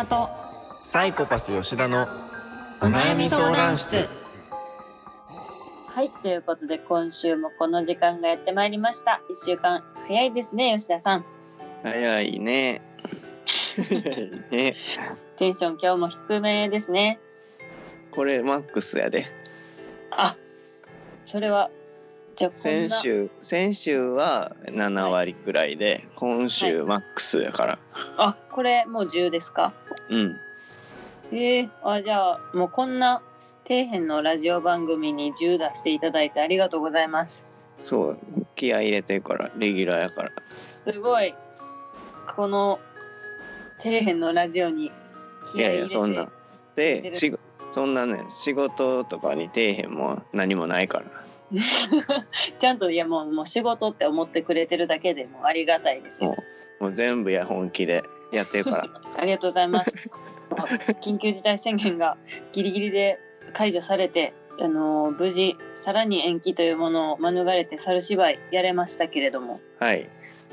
中島とサイコパス吉田のお悩み相談室はい、ということで今週もこの時間がやってまいりました。一週間早いですね、吉田さん。早いね。早いね。テンション今日も低めですね。これマックスやで。あ、それはじゃあ先週先週は7割くらいで、今週マックスやから。あ、これもう10ですか？うん。ええあじゃあもうこんな底辺のラジオ番組に10出していただいてありがとうございます。そう気合い入れてるからレギュラーやから。すごいこの底辺のラジオにいやい気合い入れてやそんな。でしそんなね仕事とかに底辺も何もないから。ちゃんといやもうもう仕事って思ってくれてるだけでもうありがたいですよ。もう全部や本気でやってるから。ありがとうございます。まあ緊急事態宣言がギリギリで解除されて、あの無事さらに延期というものを免れて猿芝居やれましたけれども、はい。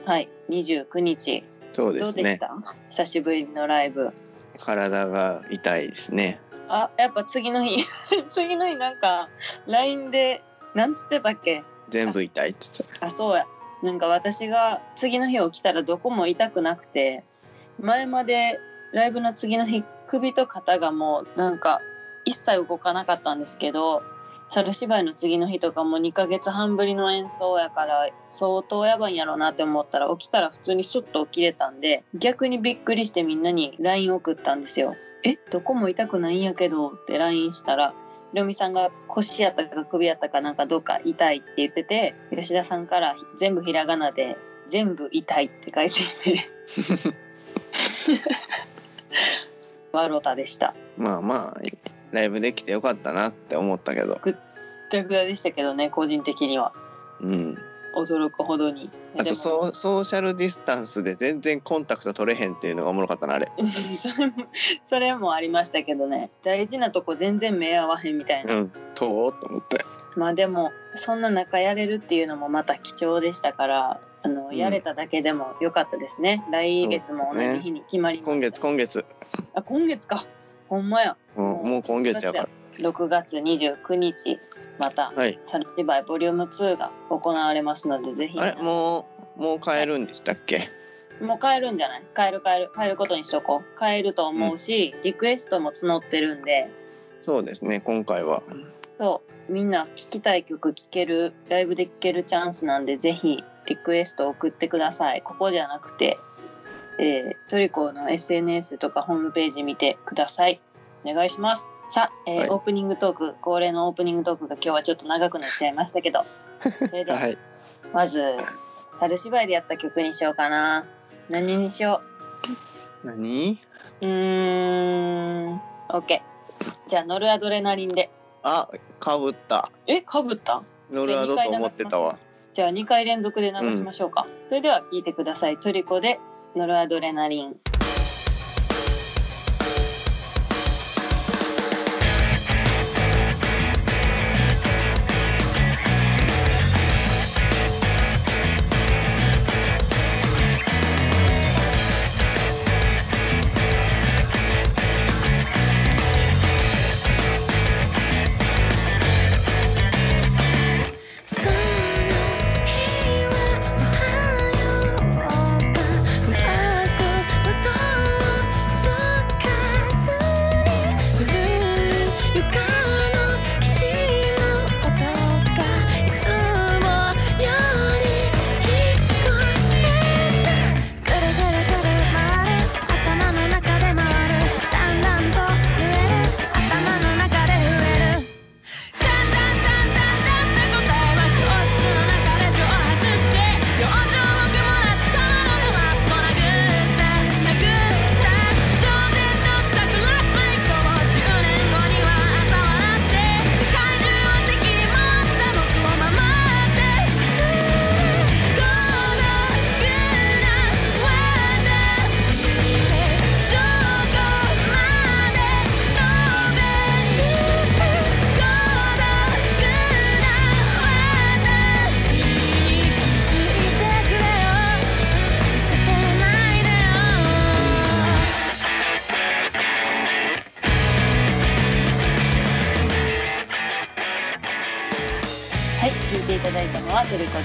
はい、29日そうですね。どうでした？久しぶりのライブ。体が痛いですね。あ、やっぱ次の日 次の日なんか LINE でなんつってたっけ？全部痛いって言ってた。あ、そうや。なんか私が次の日起きたらどこも痛くなくて、前までライブの次の日首と肩がもうなんか一切動かなかったんですけど、猿芝居の次の日とかも2ヶ月半ぶりの演奏やから相当やばいんやろうなって思ったら起きたら普通にスッと起きれたんで逆にびっくりしてみんなに LINE 送ったんですよ。えどこも痛くないんやけどって LINE したらひろみさんが腰やったか首やったかなんかどっか痛いって言ってて吉田さんから全部ひらがなで「全部痛い」って書いていてワロタでしたまあまあライブできてよかったなって思ったけど。ぐったぐたでしたけどね個人的にはうん。驚くほどに。あとソソーシャルディスタンスで全然コンタクト取れへんっていうのがおもろかったなあれ。それもそれもありましたけどね。大事なとこ全然目合わへんみたいな、うん。とうと思って。まあでもそんな中やれるっていうのもまた貴重でしたからあの、ん。やれただけでも良かったですね。来月も同じ日に決まりました今月今月。あ今月か。ほんまや。もうもう今月やから。6月29日またはい。猿芝居ボリューム2が行われますのでぜひ。もうもう帰るんでしたっけ？もう帰るんじゃない？帰る帰る帰ることにしとこう。帰ると思うし、リクエストも募ってるんで。そうですね今回は。そう。みんな聴きたい曲聴けるライブで聴けるチャンスなんでぜひリクエスト送ってください。ここじゃなくて、えートリコの SNS とかホームページ見てください。お願いしますさあ、えーはい。オープニングトーク恒例のオープニングトークが今日はちょっと長くなっちゃいましたけど。それでははい。まず猿芝居でやった曲にしようかな。何にしよ何？ううーん。OK じゃあノルアドレナリンで。あかぶった。えかぶった？ノルアドと思ってたわ。じゃあ2回連続で流しましょうか、それでは聴いてください。トリコでノルアドレナリン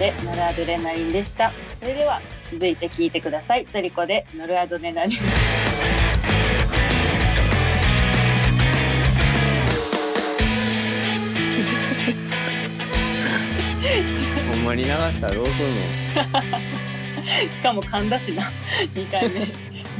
でノルアドレナリンでした。それでは続いて聞いてください。トリコでノルアドレナリン。ほんまに流したらどうすんの？しかも噛んだしな。2回目。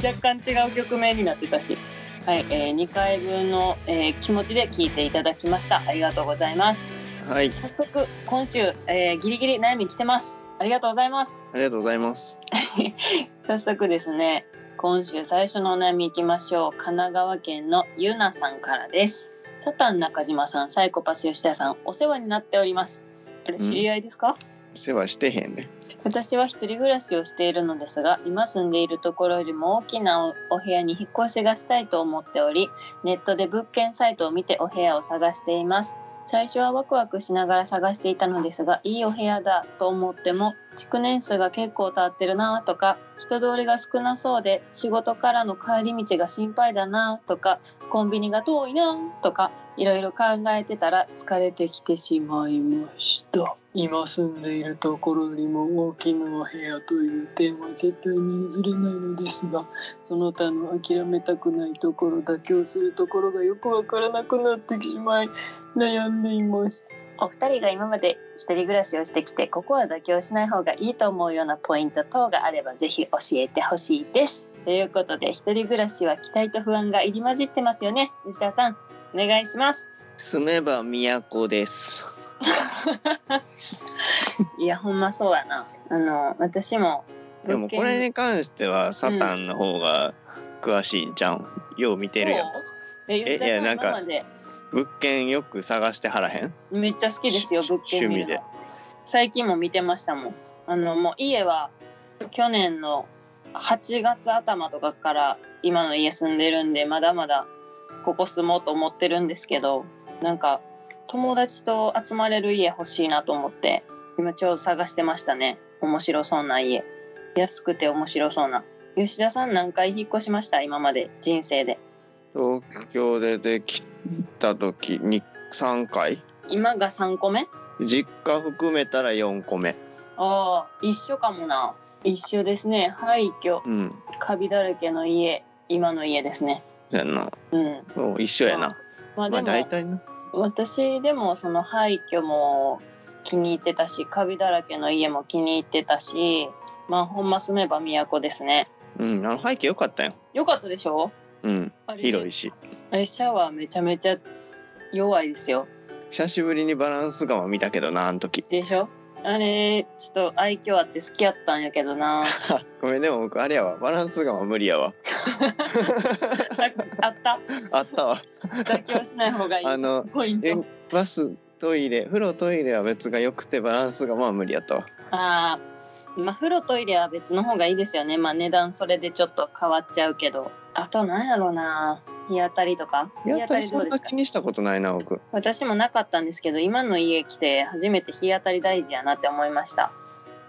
若干違う曲名になってたし。はい、えー、2回分の、えー気持ちで聞いていただきました。ありがとうございますはい。早速今週、えーギリギリ悩み来てます。ありがとうございます。ありがとうございます。早速ですね今週最初のお悩みいきましょう。神奈川県のゆなさんからです。サタン中島さんサイコパス吉田さんお世話になっております。これ知り合いですか、世話してへんね。私は一人暮らしをしているのですが今住んでいるところよりも大きなおお部屋に引っ越しがしたいと思っておりネットで物件サイトを見てお部屋を探しています最初はワクワクしながら探していたのですがいいお部屋だと思っても築年数が結構経ってるなとか人通りが少なそうで仕事からの帰り道が心配だなとかコンビニが遠いなとかいろいろ考えてたら疲れてきてしまいました。今住んでいるところよりも大きなお部屋という点は絶対に譲れないのですがその他の諦めたくないところ妥協するところがよくわからなくなってしまい悩んでいます。お二人が今まで一人暮らしをしてきてここは妥協しない方がいいと思うようなポイント等があればぜひ教えてほしいです。ということで一人暮らしは期待と不安が入り混じってますよね。吉田さんお願いします。住めば都です。いやほんまそうやな。あの私もでもこれに関してはサタンの方が詳しいんじゃん、よう見てるやん。えいやなんか物件よく探してはらへん？めっちゃ好きですよし物件趣味で。最近も見てましたもん。あのもう家は去年の8月頭とかから今の家住んでるんでまだまだここ住もうと思ってるんですけどなんか友達と集まれる家欲しいなと思って今ちょうど探してましたね。面白そうな家。安くて面白そうな。吉田さん何回引っ越しました？今まで人生で。東京でできた時に3回？今が3個目？実家含めたら4個目。ああ一緒かもな。一緒ですね。廃墟。うん。カビだらけの家。今の家ですね。そやな。うん。そう一緒やな。まあまあ大体な。私でもその廃墟も気に入ってたしカビだらけの家も気に入ってたしまあほんま住めば都ですね。うん。あの背景良かったよよかったでしょ？うん。広いしあれシャワーめちゃめちゃ弱いですよ。久しぶりにバランス釜見たけどなあの時。でしょ？あれちょっと愛嬌あって好きやったんやけどな。ごめんでも僕あれやわ。バランス釜無理やわ。あった？あったわ。妥協しない方がいい。あのポインえトバストイレ風呂トイレは別が良くてバランス釜は無理やったわああまあ風呂トイレは別の方がいいですよね。まあ値段それでちょっと変わっちゃうけどあとなんやろうな。日当たりとか？日当たりそうんな気にしたことないな僕。私もなかったんですけど今の家来て初めて日当たり大事やなって思いました。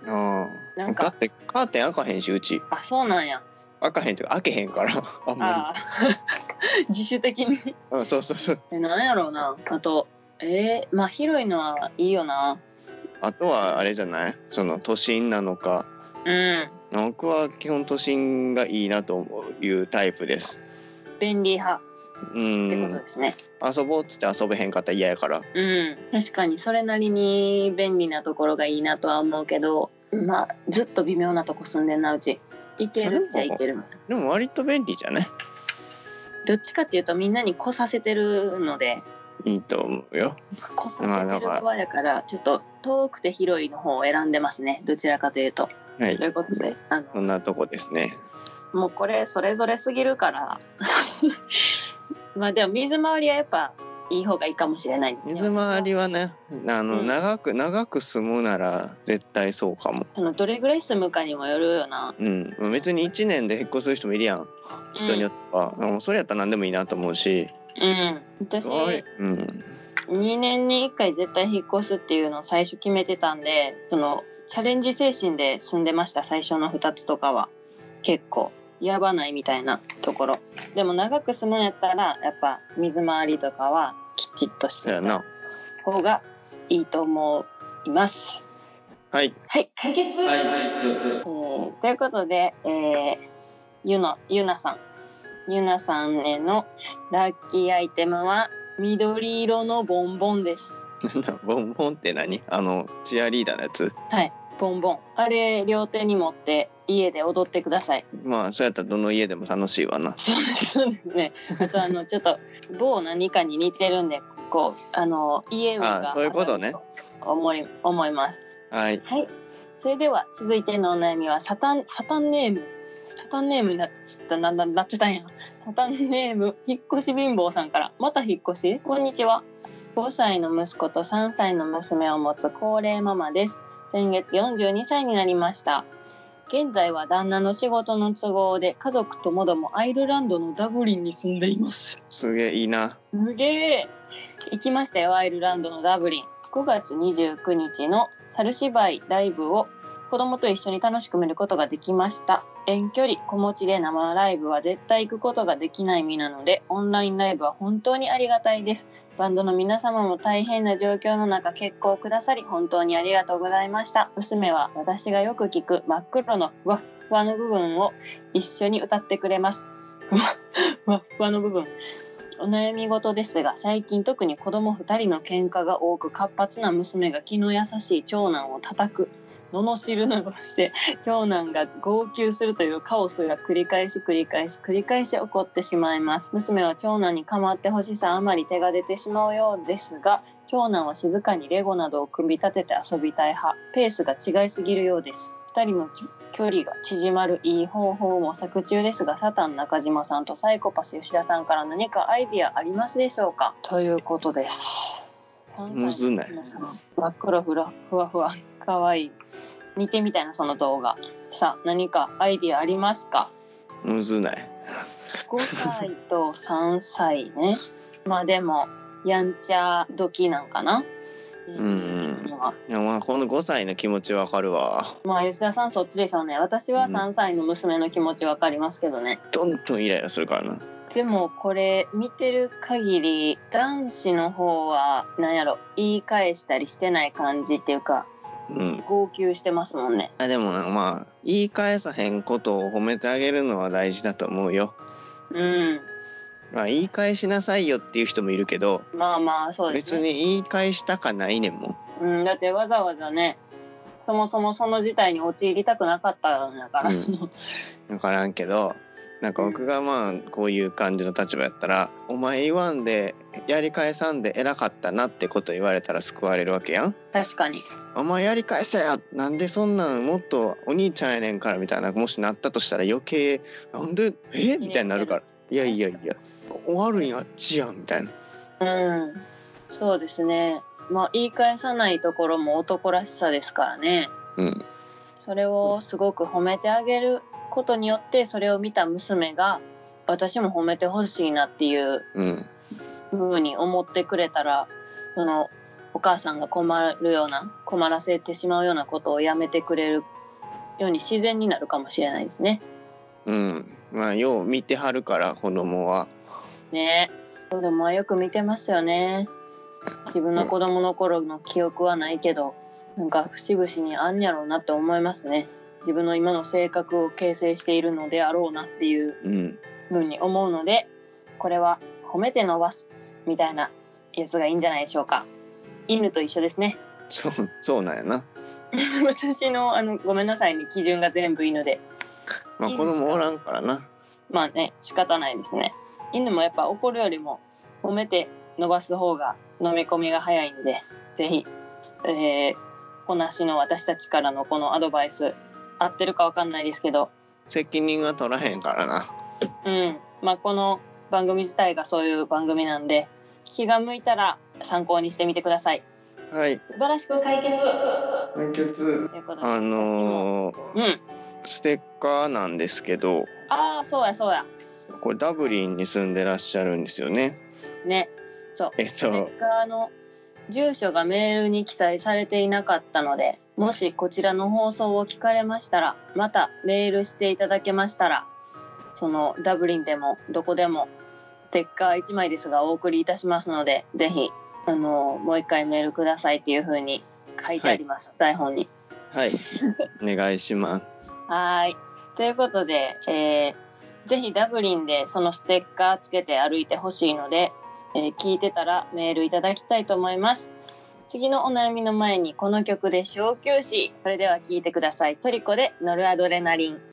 ああ。なんかだってカーテン開かへんしうち。あそうなんや。開かへんっていうか開けへんからあんまあー 自主的に？りうんそうそうそう。えなんやろうな。あとえー、まあ広いのはいいよな。あとはあれじゃない？その都心なのか。うん僕は基本都心がいいなと思ういうタイプです。便利派。うってことんですね。遊ぼうっつって遊べへんかったら嫌やから。うん。確かにそれなりに便利なところがいいなとは思うけどまあずっと微妙なとこ住んでんなうち。いけるっちゃいけるでも割と便利じゃない？どっちかっていうとみんなに来させてるので。いいと思うよ。来させてる側やからちょっと遠くて広いの方を選んでますね。どちらかというと。はい。ということであのそんなとこですね。もうこれそれぞれすぎるから。まあでも水回りはやっぱいい方がいいかもしれないですね。水回りはねあの、うん。長く長く住むなら絶対そうかも。そのどれぐらい住むかにもよるよな。うん。別に1年で引っ越す人もいるやん。人によっては、うん。それやったら何でもいいなと思うし。うん。私うん。2年に1回絶対引っ越すっていうのを最初決めてたんでそのチャレンジ精神で住んでました最初の2つとかは。結構やばないみたいなところ。でも長く住むんやったらやっぱ水回りとかはきちっとしてた方がいいと思います。はい。はい解決、はいえーということで、えー、ゆのゆなさん。ゆなさんへのラッキーアイテムは緑色のボンボンですなんだボンボンって何？あのチアリーダーのやつ？はいボンボン。あれ両手に持って家で踊ってください。まあそうやったらどの家でも楽しいわな。そうですね。あとあの ちょっと某何かに似てるんでこうあの家があそういうことね。思い思います。はい。はい。それでは続いてのお悩みはサタンサタンネーム。サタンネームになっちゃったなななってたんや。サタンネーム引っ越し貧乏さんから。また引っ越し？こんにちは。5歳の息子と3歳の娘を持つ高齢ママです。先月42歳になりました。現在は旦那の仕事の都合で家族ともどもアイルランドのダブリンに住んでいます。すげえいいなすげえ行きましたよアイルランドのダブリン5月29日の猿芝居ライブを子供と一緒に楽しく見ることができました遠距離子持ちで生ライブは絶対行くことができない身なのでオンラインライブは本当にありがたいです。バンドの皆様も大変な状況の中結構くださり本当にありがとうございました。娘は私がよく聞く真っ黒のふわっふわの部分を一緒に歌ってくれます。ふわふわっふわの部分。お悩み事ですが最近特に子供2人の喧嘩が多く活発な娘が気の優しい長男を叩く。罵るなどして長男が号泣するというカオスが繰り返し繰り返し繰り返し起こってしまいます。娘は長男に構ってほしさあまり手が出てしまうようですが長男は静かにレゴなどを組み立てて遊びたい派。ペースが違いすぎるようです。2人のき距離が縮まるいい方法を模索中ですがサタン中島さんとサイコパス吉田さんから何かアイディアありますでしょうか？ということです。むずない。真っ黒ふらふわふわかわいい。見てみたいなその動画。さあ何かアイディアありますか？むずない。5歳と3歳ね。まあでもやんちゃ時なんかな？うんいやまあこの5歳の気持ちわかるわ。まあ吉田さんそっちでしょうね。私はうん3歳の娘の気持ちわかりますけどね、どんどんイライラするからな。でもこれ見てる限り男子の方は何やろ言い返したりしてない感じっていうかうん。号泣してますもんね。あでもなまあ言い返さへんことを褒めてあげるのは大事だと思うよ。うん。まあ言い返しなさいよっていう人もいるけどまあまあそうです別ねに言い返したかないねんも。んうん、だってわざわざねそもそもその事態に陥りたくなかったんだから、うん。分からんけどなんか僕がまあこういう感じの立場やったら「お前言わんでやり返さんで偉かったな」ってこと言われたら救われるわけやん。確かに。お前やり返せや。なんでそんなんもっとお兄ちゃんやねんからみたいなもしなったとしたら余計なんでえ？みたいになるから。いやいやいや終わるんやあっちやんみたいな。うん。そうですね。まあ言い返さないところも男らしさですからね。うん。それをすごく褒めてあげることによってそれを見た娘が私も褒めてほしいなっていううん風に思ってくれたらそのお母さんが困るような困らせてしまうようなことをやめてくれるように自然になるかもしれないですね。うんまあよう見てはるから子供はね子供はよく見てますよね。自分の子供の頃の記憶はないけどなんか節々にあんやろうなって思いますね。自分の今の性格を形成しているのであろうなっていううんふうに思うのでこれは褒めて伸ばすみたいなやつがいいんじゃないでしょうか。犬と一緒ですね。そうそうなんやな。私のあのごめんなさいね基準が全部犬で。まあ子供おらんからな。まあね仕方ないですね。犬もやっぱ怒るよりも褒めて伸ばす方が飲み込みが早いんでぜひ、えー、こなしの私たちからのこのアドバイス合ってるかわかんないですけど。責任は取らへんからな。うん。まあこの番組自体がそういう番組なんで気が向いたら参考にしてみてください。はい。素晴らしく。解決。解決。ということで。あのーうん。ステッカーなんですけど。ああそうやそうや。これダブリンに住んでらっしゃるんですよね。ね。そう。えっステとッカーの住所がメールに記載されていなかったのでもしこちらの放送を聞かれましたらまたメールしていただけましたらそのダブリンでもどこでもステッカー1枚ですがお送りいたしますのでぜひあのもう一回メールくださいっていうふうに書いてあります、はい、台本に。はい、お願いします。はいということで、えー、ぜひダブリンでそのステッカーつけて歩いてほしいのでえー、聞いてたらメールいただきたいと思います。次のお悩みの前にこの曲で小休止。それでは聞いてください。トリコでノルアドレナリン。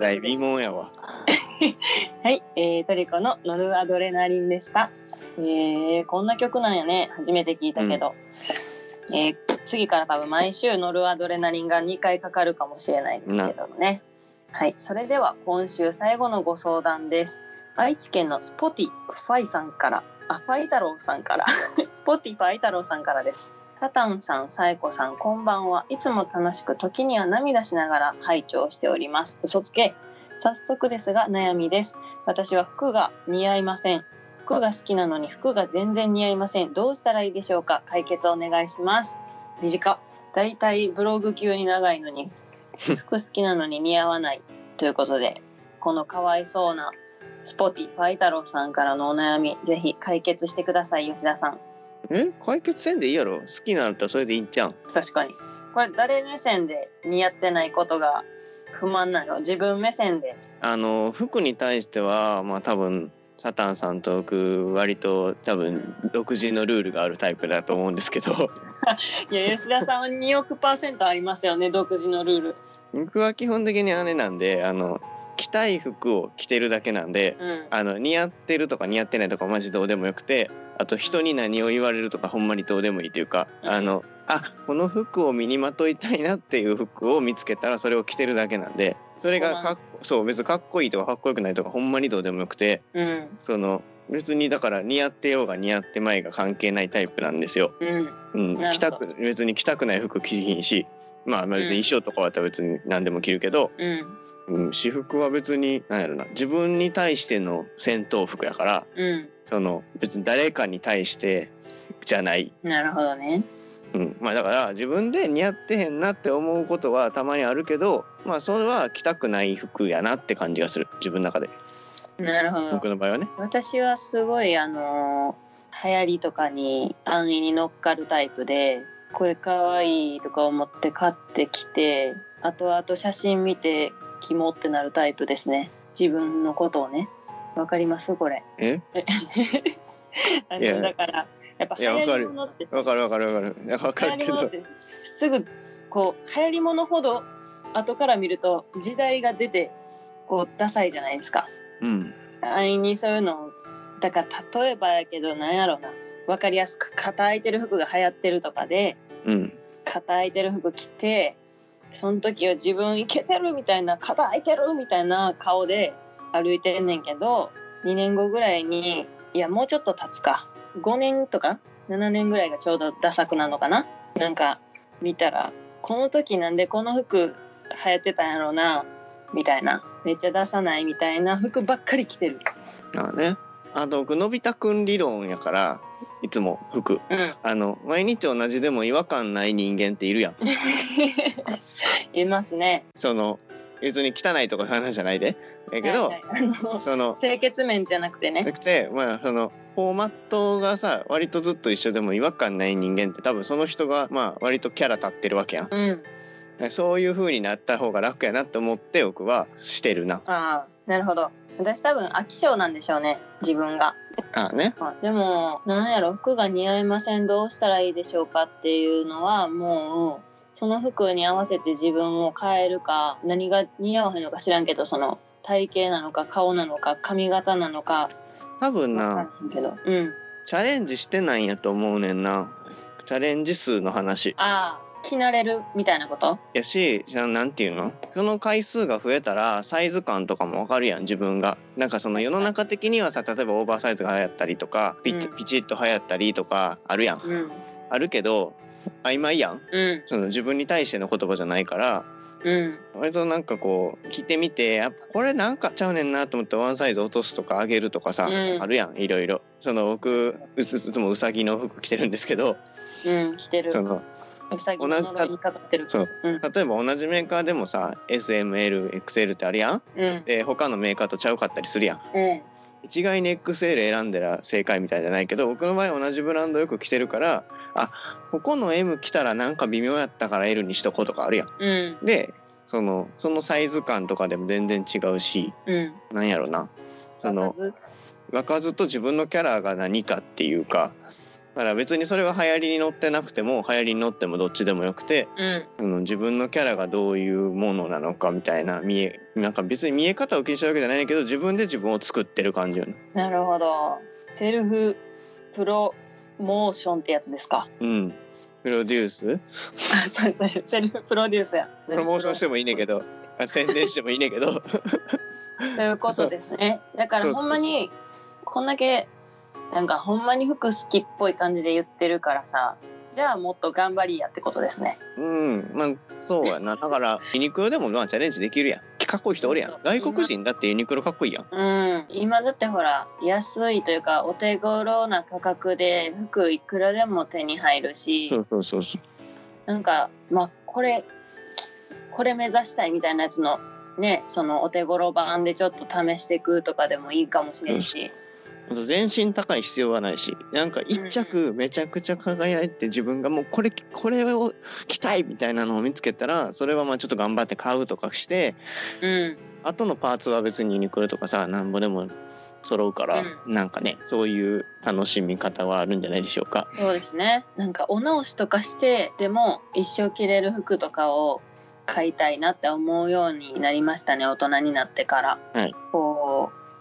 大疑問やわ。はい、えー、 tricot のノルアドレナリンでした。えー、こんな曲なんやね、初めて聞いたけど。うん、えー、次から多分毎週ノルアドレナリンが2回かかるかもしれないですけどもね。はい、それでは今週最後のご相談です。愛知県の Spotify さんから、あ、ファイ太郎さんから、Spotify 太郎さんからです。タタンさん、サイコさん、こんばんは。いつも楽しく、時には涙しながら拝聴しております。嘘つけ。早速ですが、悩みです。私は服が似合いません。服が好きなのに服が全然似合いません。どうしたらいいでしょうか？解決お願いします。短。だいたいブログ級に長いのに、服好きなのに似合わない。ということで、このかわいそうな Spotify 太郎さんからのお悩み、ぜひ解決してください、吉田さん。え解決せんでいいやろ？好きなのったらそれでいいんちゃう？ん確かに。これ誰目線で似合ってないことが不満なの？自分目線で。あの服に対してはまあ多分サタンさんと僕割と多分独自のルールがあるタイプだと思うんですけど。いや吉田さんは2億パーセントありますよね独自のルール。僕は基本的にあれなんであの着たい服を着てるだけなんでうん。あの似合ってるとか似合ってないとかマジどうでもよくてあと人に何を言われるとかほんまにどうでもいいというかうん。あのあこの服を身にまといたいなっていう服を見つけたらそれを着てるだけなんでそれがかっそう別にかっこいいとかかっこよくないとかほんまにどうでもよくてうん。その別にだから似合ってようが似合ってまいが関係ないタイプなんですよ。うん。うん、着たく別に着たくない服着ひんしまあまあ別に衣装とかは別に何でも着るけど、うんうん、私服は別に何やろな。自分に対しての戦闘服やからうん。その別に誰かに対してじゃない、なるほどね。うん、まあだから自分で似合ってへんなって思うことはたまにあるけどまあそれは着たくない服やなって感じがする。自分の中で。なるほど。僕の場合はね。私はすごいあの流行りとかに安易に乗っかるタイプでこれかわいいとか思って買ってきて後々写真見てキモってなるタイプですね。自分のことをね。わかります？これ。え？あいや。のだからやっぱ流行りものって。わかるわかるわかる。わかるけど。すぐこう流行りものほど後から見ると時代が出てこうダサいじゃないですか。うん。安易にそういうのをだから例えばやけどなんやろうな。分かりやすく肩空いてる服が流行ってるとかでうん。肩空いてる服着てその時は自分イケてるみたいな肩空いてるみたいな顔で歩いてんねんけど2年後ぐらいにいやもうちょっと経つか。5年とか7年ぐらいがちょうどダサくなのかな。なんか見たらこの時なんでこの服流行ってたんやろうなみたいな。めっちゃ出さないみたいな服ばっかり着てる。まあね。あと僕のび太くん理論やからいつも服うんあの毎日同じでも違和感ない人間っているやん いますね。その別に汚いとかいう話じゃないでやけど、はいはいあのその清潔面じゃなくてね。なくてまあそのフォーマットがさ割とずっと一緒でも違和感ない人間って多分その人がまあ割とキャラ立ってるわけやんうん。そういう風になった方が楽やなって思って僕はしてるなああ、なるほど。私多分飽き性なんでしょうね。自分が。あね。あでもなんやろ服が似合いませんどうしたらいいでしょうかっていうのはもうその服に合わせて自分を変えるか何が似合わへんのか知らんけどその体型なのか顔なのか髪型なのか。多分なけど。うん。チャレンジしてないんやと思うねんな。チャレンジ数の話。ああ着慣れるみたいなこと？やしじゃあなんていうの？その回数が増えたらサイズ感とかもわかるやん自分が。なんかその世の中的にはさ例えばオーバーサイズが流行ったりとかピッうん。ピチッと流行ったりとかあるやん。うん。あるけど曖昧やん。うん。その自分に対しての言葉じゃないから。うん。割となんかこう着てみてやっぱこれなんかちゃうねんなと思ってワンサイズ落とすとか上げるとかさ、うん。あるやんいろいろ。その僕いつもうさぎの服着てるんですけど。うん着てる。そのうさぎの呪いにかかってる。そう。うん。例えば同じメーカーでもさ SMLXL ってあるやん？うん。で他のメーカーとちゃうかったりするやん。うん。一概に XL 選んだら正解みたいじゃないけど僕の場合同じブランドよく着てるからあここの M 着たらなんか微妙やったから L にしとこうとかあるやん。うん。でそのそのサイズ感とかでも全然違うしうん。なんやろな。そのわかず？分かずと自分のキャラが何かっていうかだから別にそれは流行りに乗ってなくても流行りに乗ってもどっちでもよくて、うん。うん、自分のキャラがどういうものなのかみたいな見えなんか別に見え方を気にしてるわけじゃないけど自分で自分を作ってる感じよね。なるほど。セルフプロモーションってやつですか？うん。プロデュース？あ そうそうセルフプロデュースや。プロモーションしてもいいねんけど。あ宣伝してもいいねんけど。ということですね。だからほんまにこんだけなんかほんまに服好きっぽい感じで言ってるからさじゃあもっと頑張りやってことですね。うんまあそうやな。だからユニクロでもまあチャレンジできるやん。着かっこいい人おるやん。外国人だってユニクロかっこいいやん。うん、今だってほら安いというかお手頃な価格で服いくらでも手に入るしそうそうそうそう。なんかまあこれこれ目指したいみたいなやつのねそのお手頃版でちょっと試していくとかでもいいかもしれんし、あと全身高い必要はないしなんか一着めちゃくちゃ輝いて自分がもうこれこれを着たいみたいなのを見つけたらそれはまあちょっと頑張って買うとかしてうん、後のパーツは別にユニクロとかさなんぼでも揃うから、なんかねそういう楽しみ方はあるんじゃないでしょうか。そうですね。なんかお直しとかしてでも一生着れる服とかを買いたいなって思うようになりましたね大人になってから、はい。こう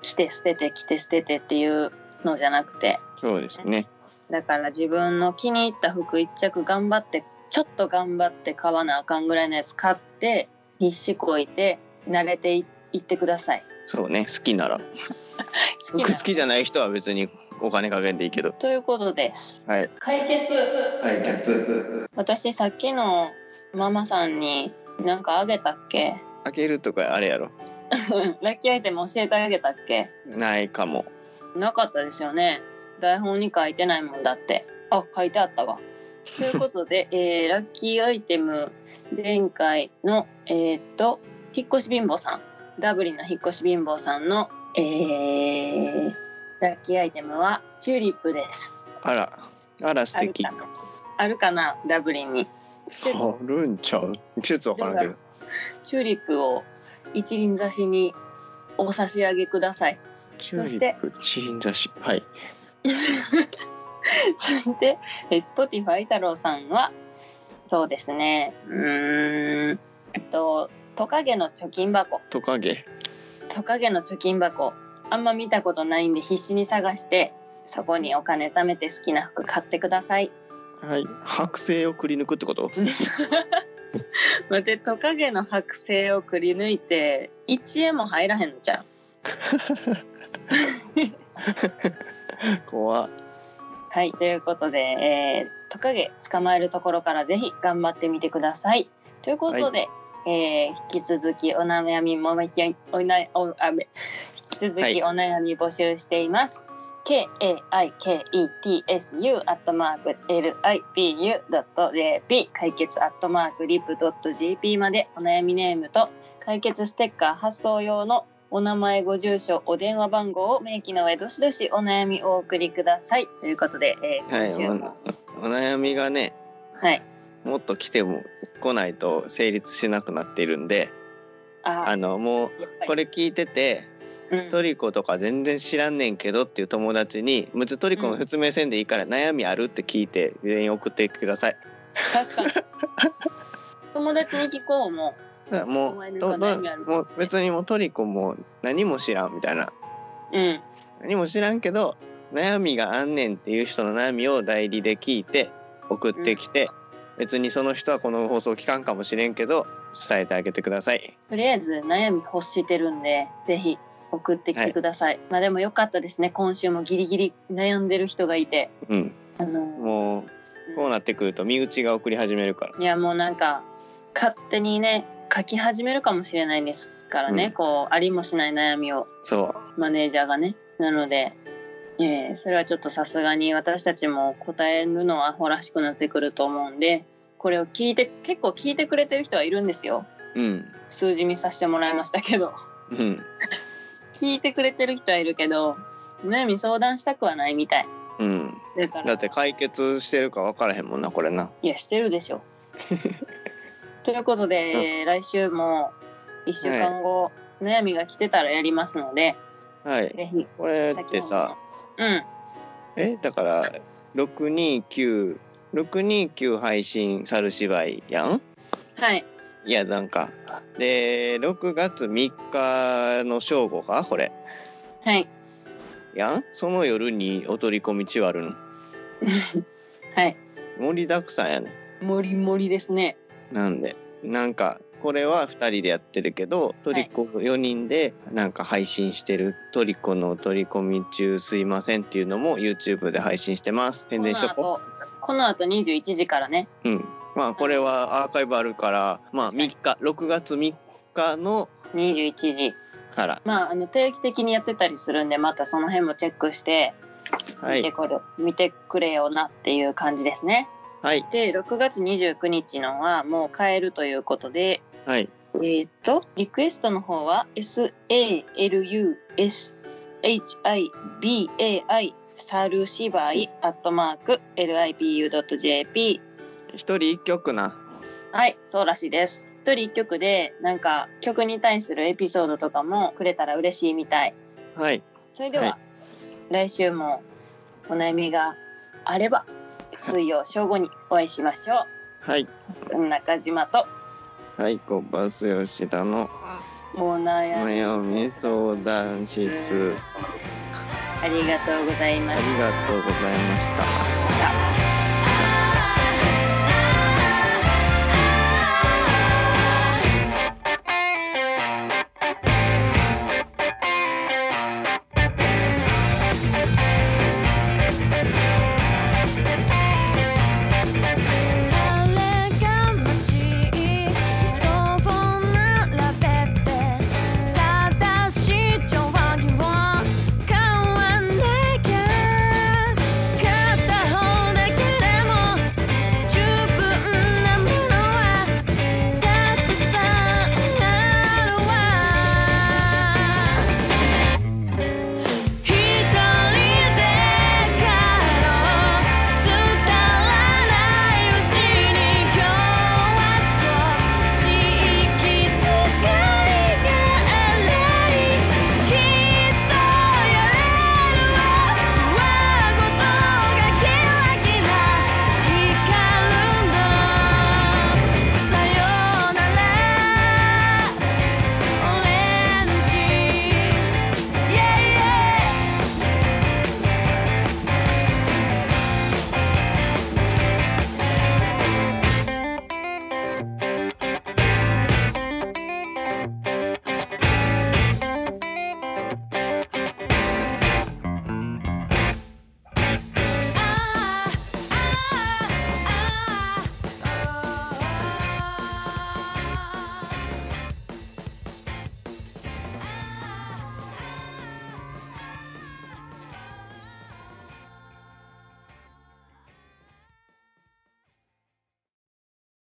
着て捨てて着て捨ててっていうのじゃなくてそうですね。だから自分の気に入った服一着頑張ってちょっと頑張って買わなあかんぐらいのやつ買って必死こいて慣れていいってください。そうね好きなら 好き好きじゃない人は別にお金かけんでいいけど。ということです。はい。解決解決。私さっきのママさんに何かあげたっけ？開けるとかあれやろ。ラッキーアイテム教えてあげたっけ？ないかも。なかったですよね。台本に書いてないもんだって。あ書いてあったわ。ということで、えーラッキーアイテム前回のえーっと引っ越し貧乏さん。ダブリンの引っ越し貧乏さんのえーラッキーアイテムはチューリップです。あら。あら素敵。あるかな？あるかな？ダブリンに。あるんちゃう？季節わからんけど。チューリップを一輪挿しにお差し上げくださいチューリップ、チリン刺し。はい。そしてえ Spotify 太郎さんはそうですねうーんえっとトカゲの貯金箱トカゲ。トカゲの貯金箱あんま見たことないんで必死に探してそこにお金貯めて好きな服買ってくださいはい。剥製をくり抜くってこと？待ってトカゲの剥製をくり抜いて1円も入らへんのじゃん怖っはい、ということで、えー、トカゲ捕まえるところからぜひ頑張ってみてください。ということで、えー引き続きお悩みもめきおなおあめ引き続はいきお悩み募集しています。K A I K E T S U アットマーク L I P U ドット J P 解決アットマークリップドット G P までお悩みネームと解決ステッカー発送用のお名前ご住所お電話番号を明記の上どしどしお悩みお送りください。ということで、えー、はいおお悩みがねはい。もっと来ても来ないと成立しなくなっているんでああのもうこれ聞いててうんトリコとか全然知らんねんけどっていう友達に「むつトリコの説明せんでいいから悩みある?」って聞いて全員送ってください。確かに 友達に聞こうもうもう別にもうトリコも何も知らんみたいなううん何も知らんけど悩みがあんねんっていう人の悩みを代理で聞いて送ってきて、別にその人はこの放送聞かんかもしれんけど伝えてあげてください。とりあえず悩み欲してるんでぜひ送ってきてください、まあでもよかったですね。今週もギリギリ悩んでる人がいて。うん、あのもうこうなってくると身内が送り始めるから。いやもうなんか勝手にね書き始めるかもしれないですからね、うん。こうありもしない悩みを。そう。マネージャーがね。なので、えーそれはちょっとさすがに私たちも答えるのはアホらしくなってくると思うんでこれを聞いて結構聞いてくれてる人はいるんですよ。うん。数字見させてもらいましたけど。うん聞いてくれてる人はいるけど悩み相談したくはないみたい。うん。だから。だって解決してるか分からへんもんなこれな。いやしてるでしょ。ということで、来週も1週間後、悩みが来てたらやりますのではい。ぜひこれってさうん。えだから629 629配信猿芝居やん？はいいやなんか。で6月3日の正午か？これ。はい。やんその夜にお取り込み地割るの？はい。盛りだくさんやね。もりもりですね。なんで。なんかこれは2人でやってるけどトリコ4人でなんか配信してる。トリコの取り込み中すいませんっていうのも YouTube で配信してます。宣伝しとここの後21時からね。ううんまあこれはアーカイブあるからまあ3確かに。日6月3日の21時。から。まああの定期的にやってたりするんでまたその辺もチェックしてはい。見てこる、見てくれよなっていう感じですね。はい。で6月29日のはもう買えるということではい。えーっとリクエストの方は SALUSHIBAI サルシバイアットマーク LIPU.jp 一人一曲な。はいそうらしいです。一人一曲でなんか曲に対するエピソードとかもくれたら嬉しいみたい。はい。それでは、はい。来週もお悩みがあれば水曜正午にお会いしましょはい。う中島と。はい、コバス吉田のお悩み悩み相談室。ありがとうございまあすりがとうございました。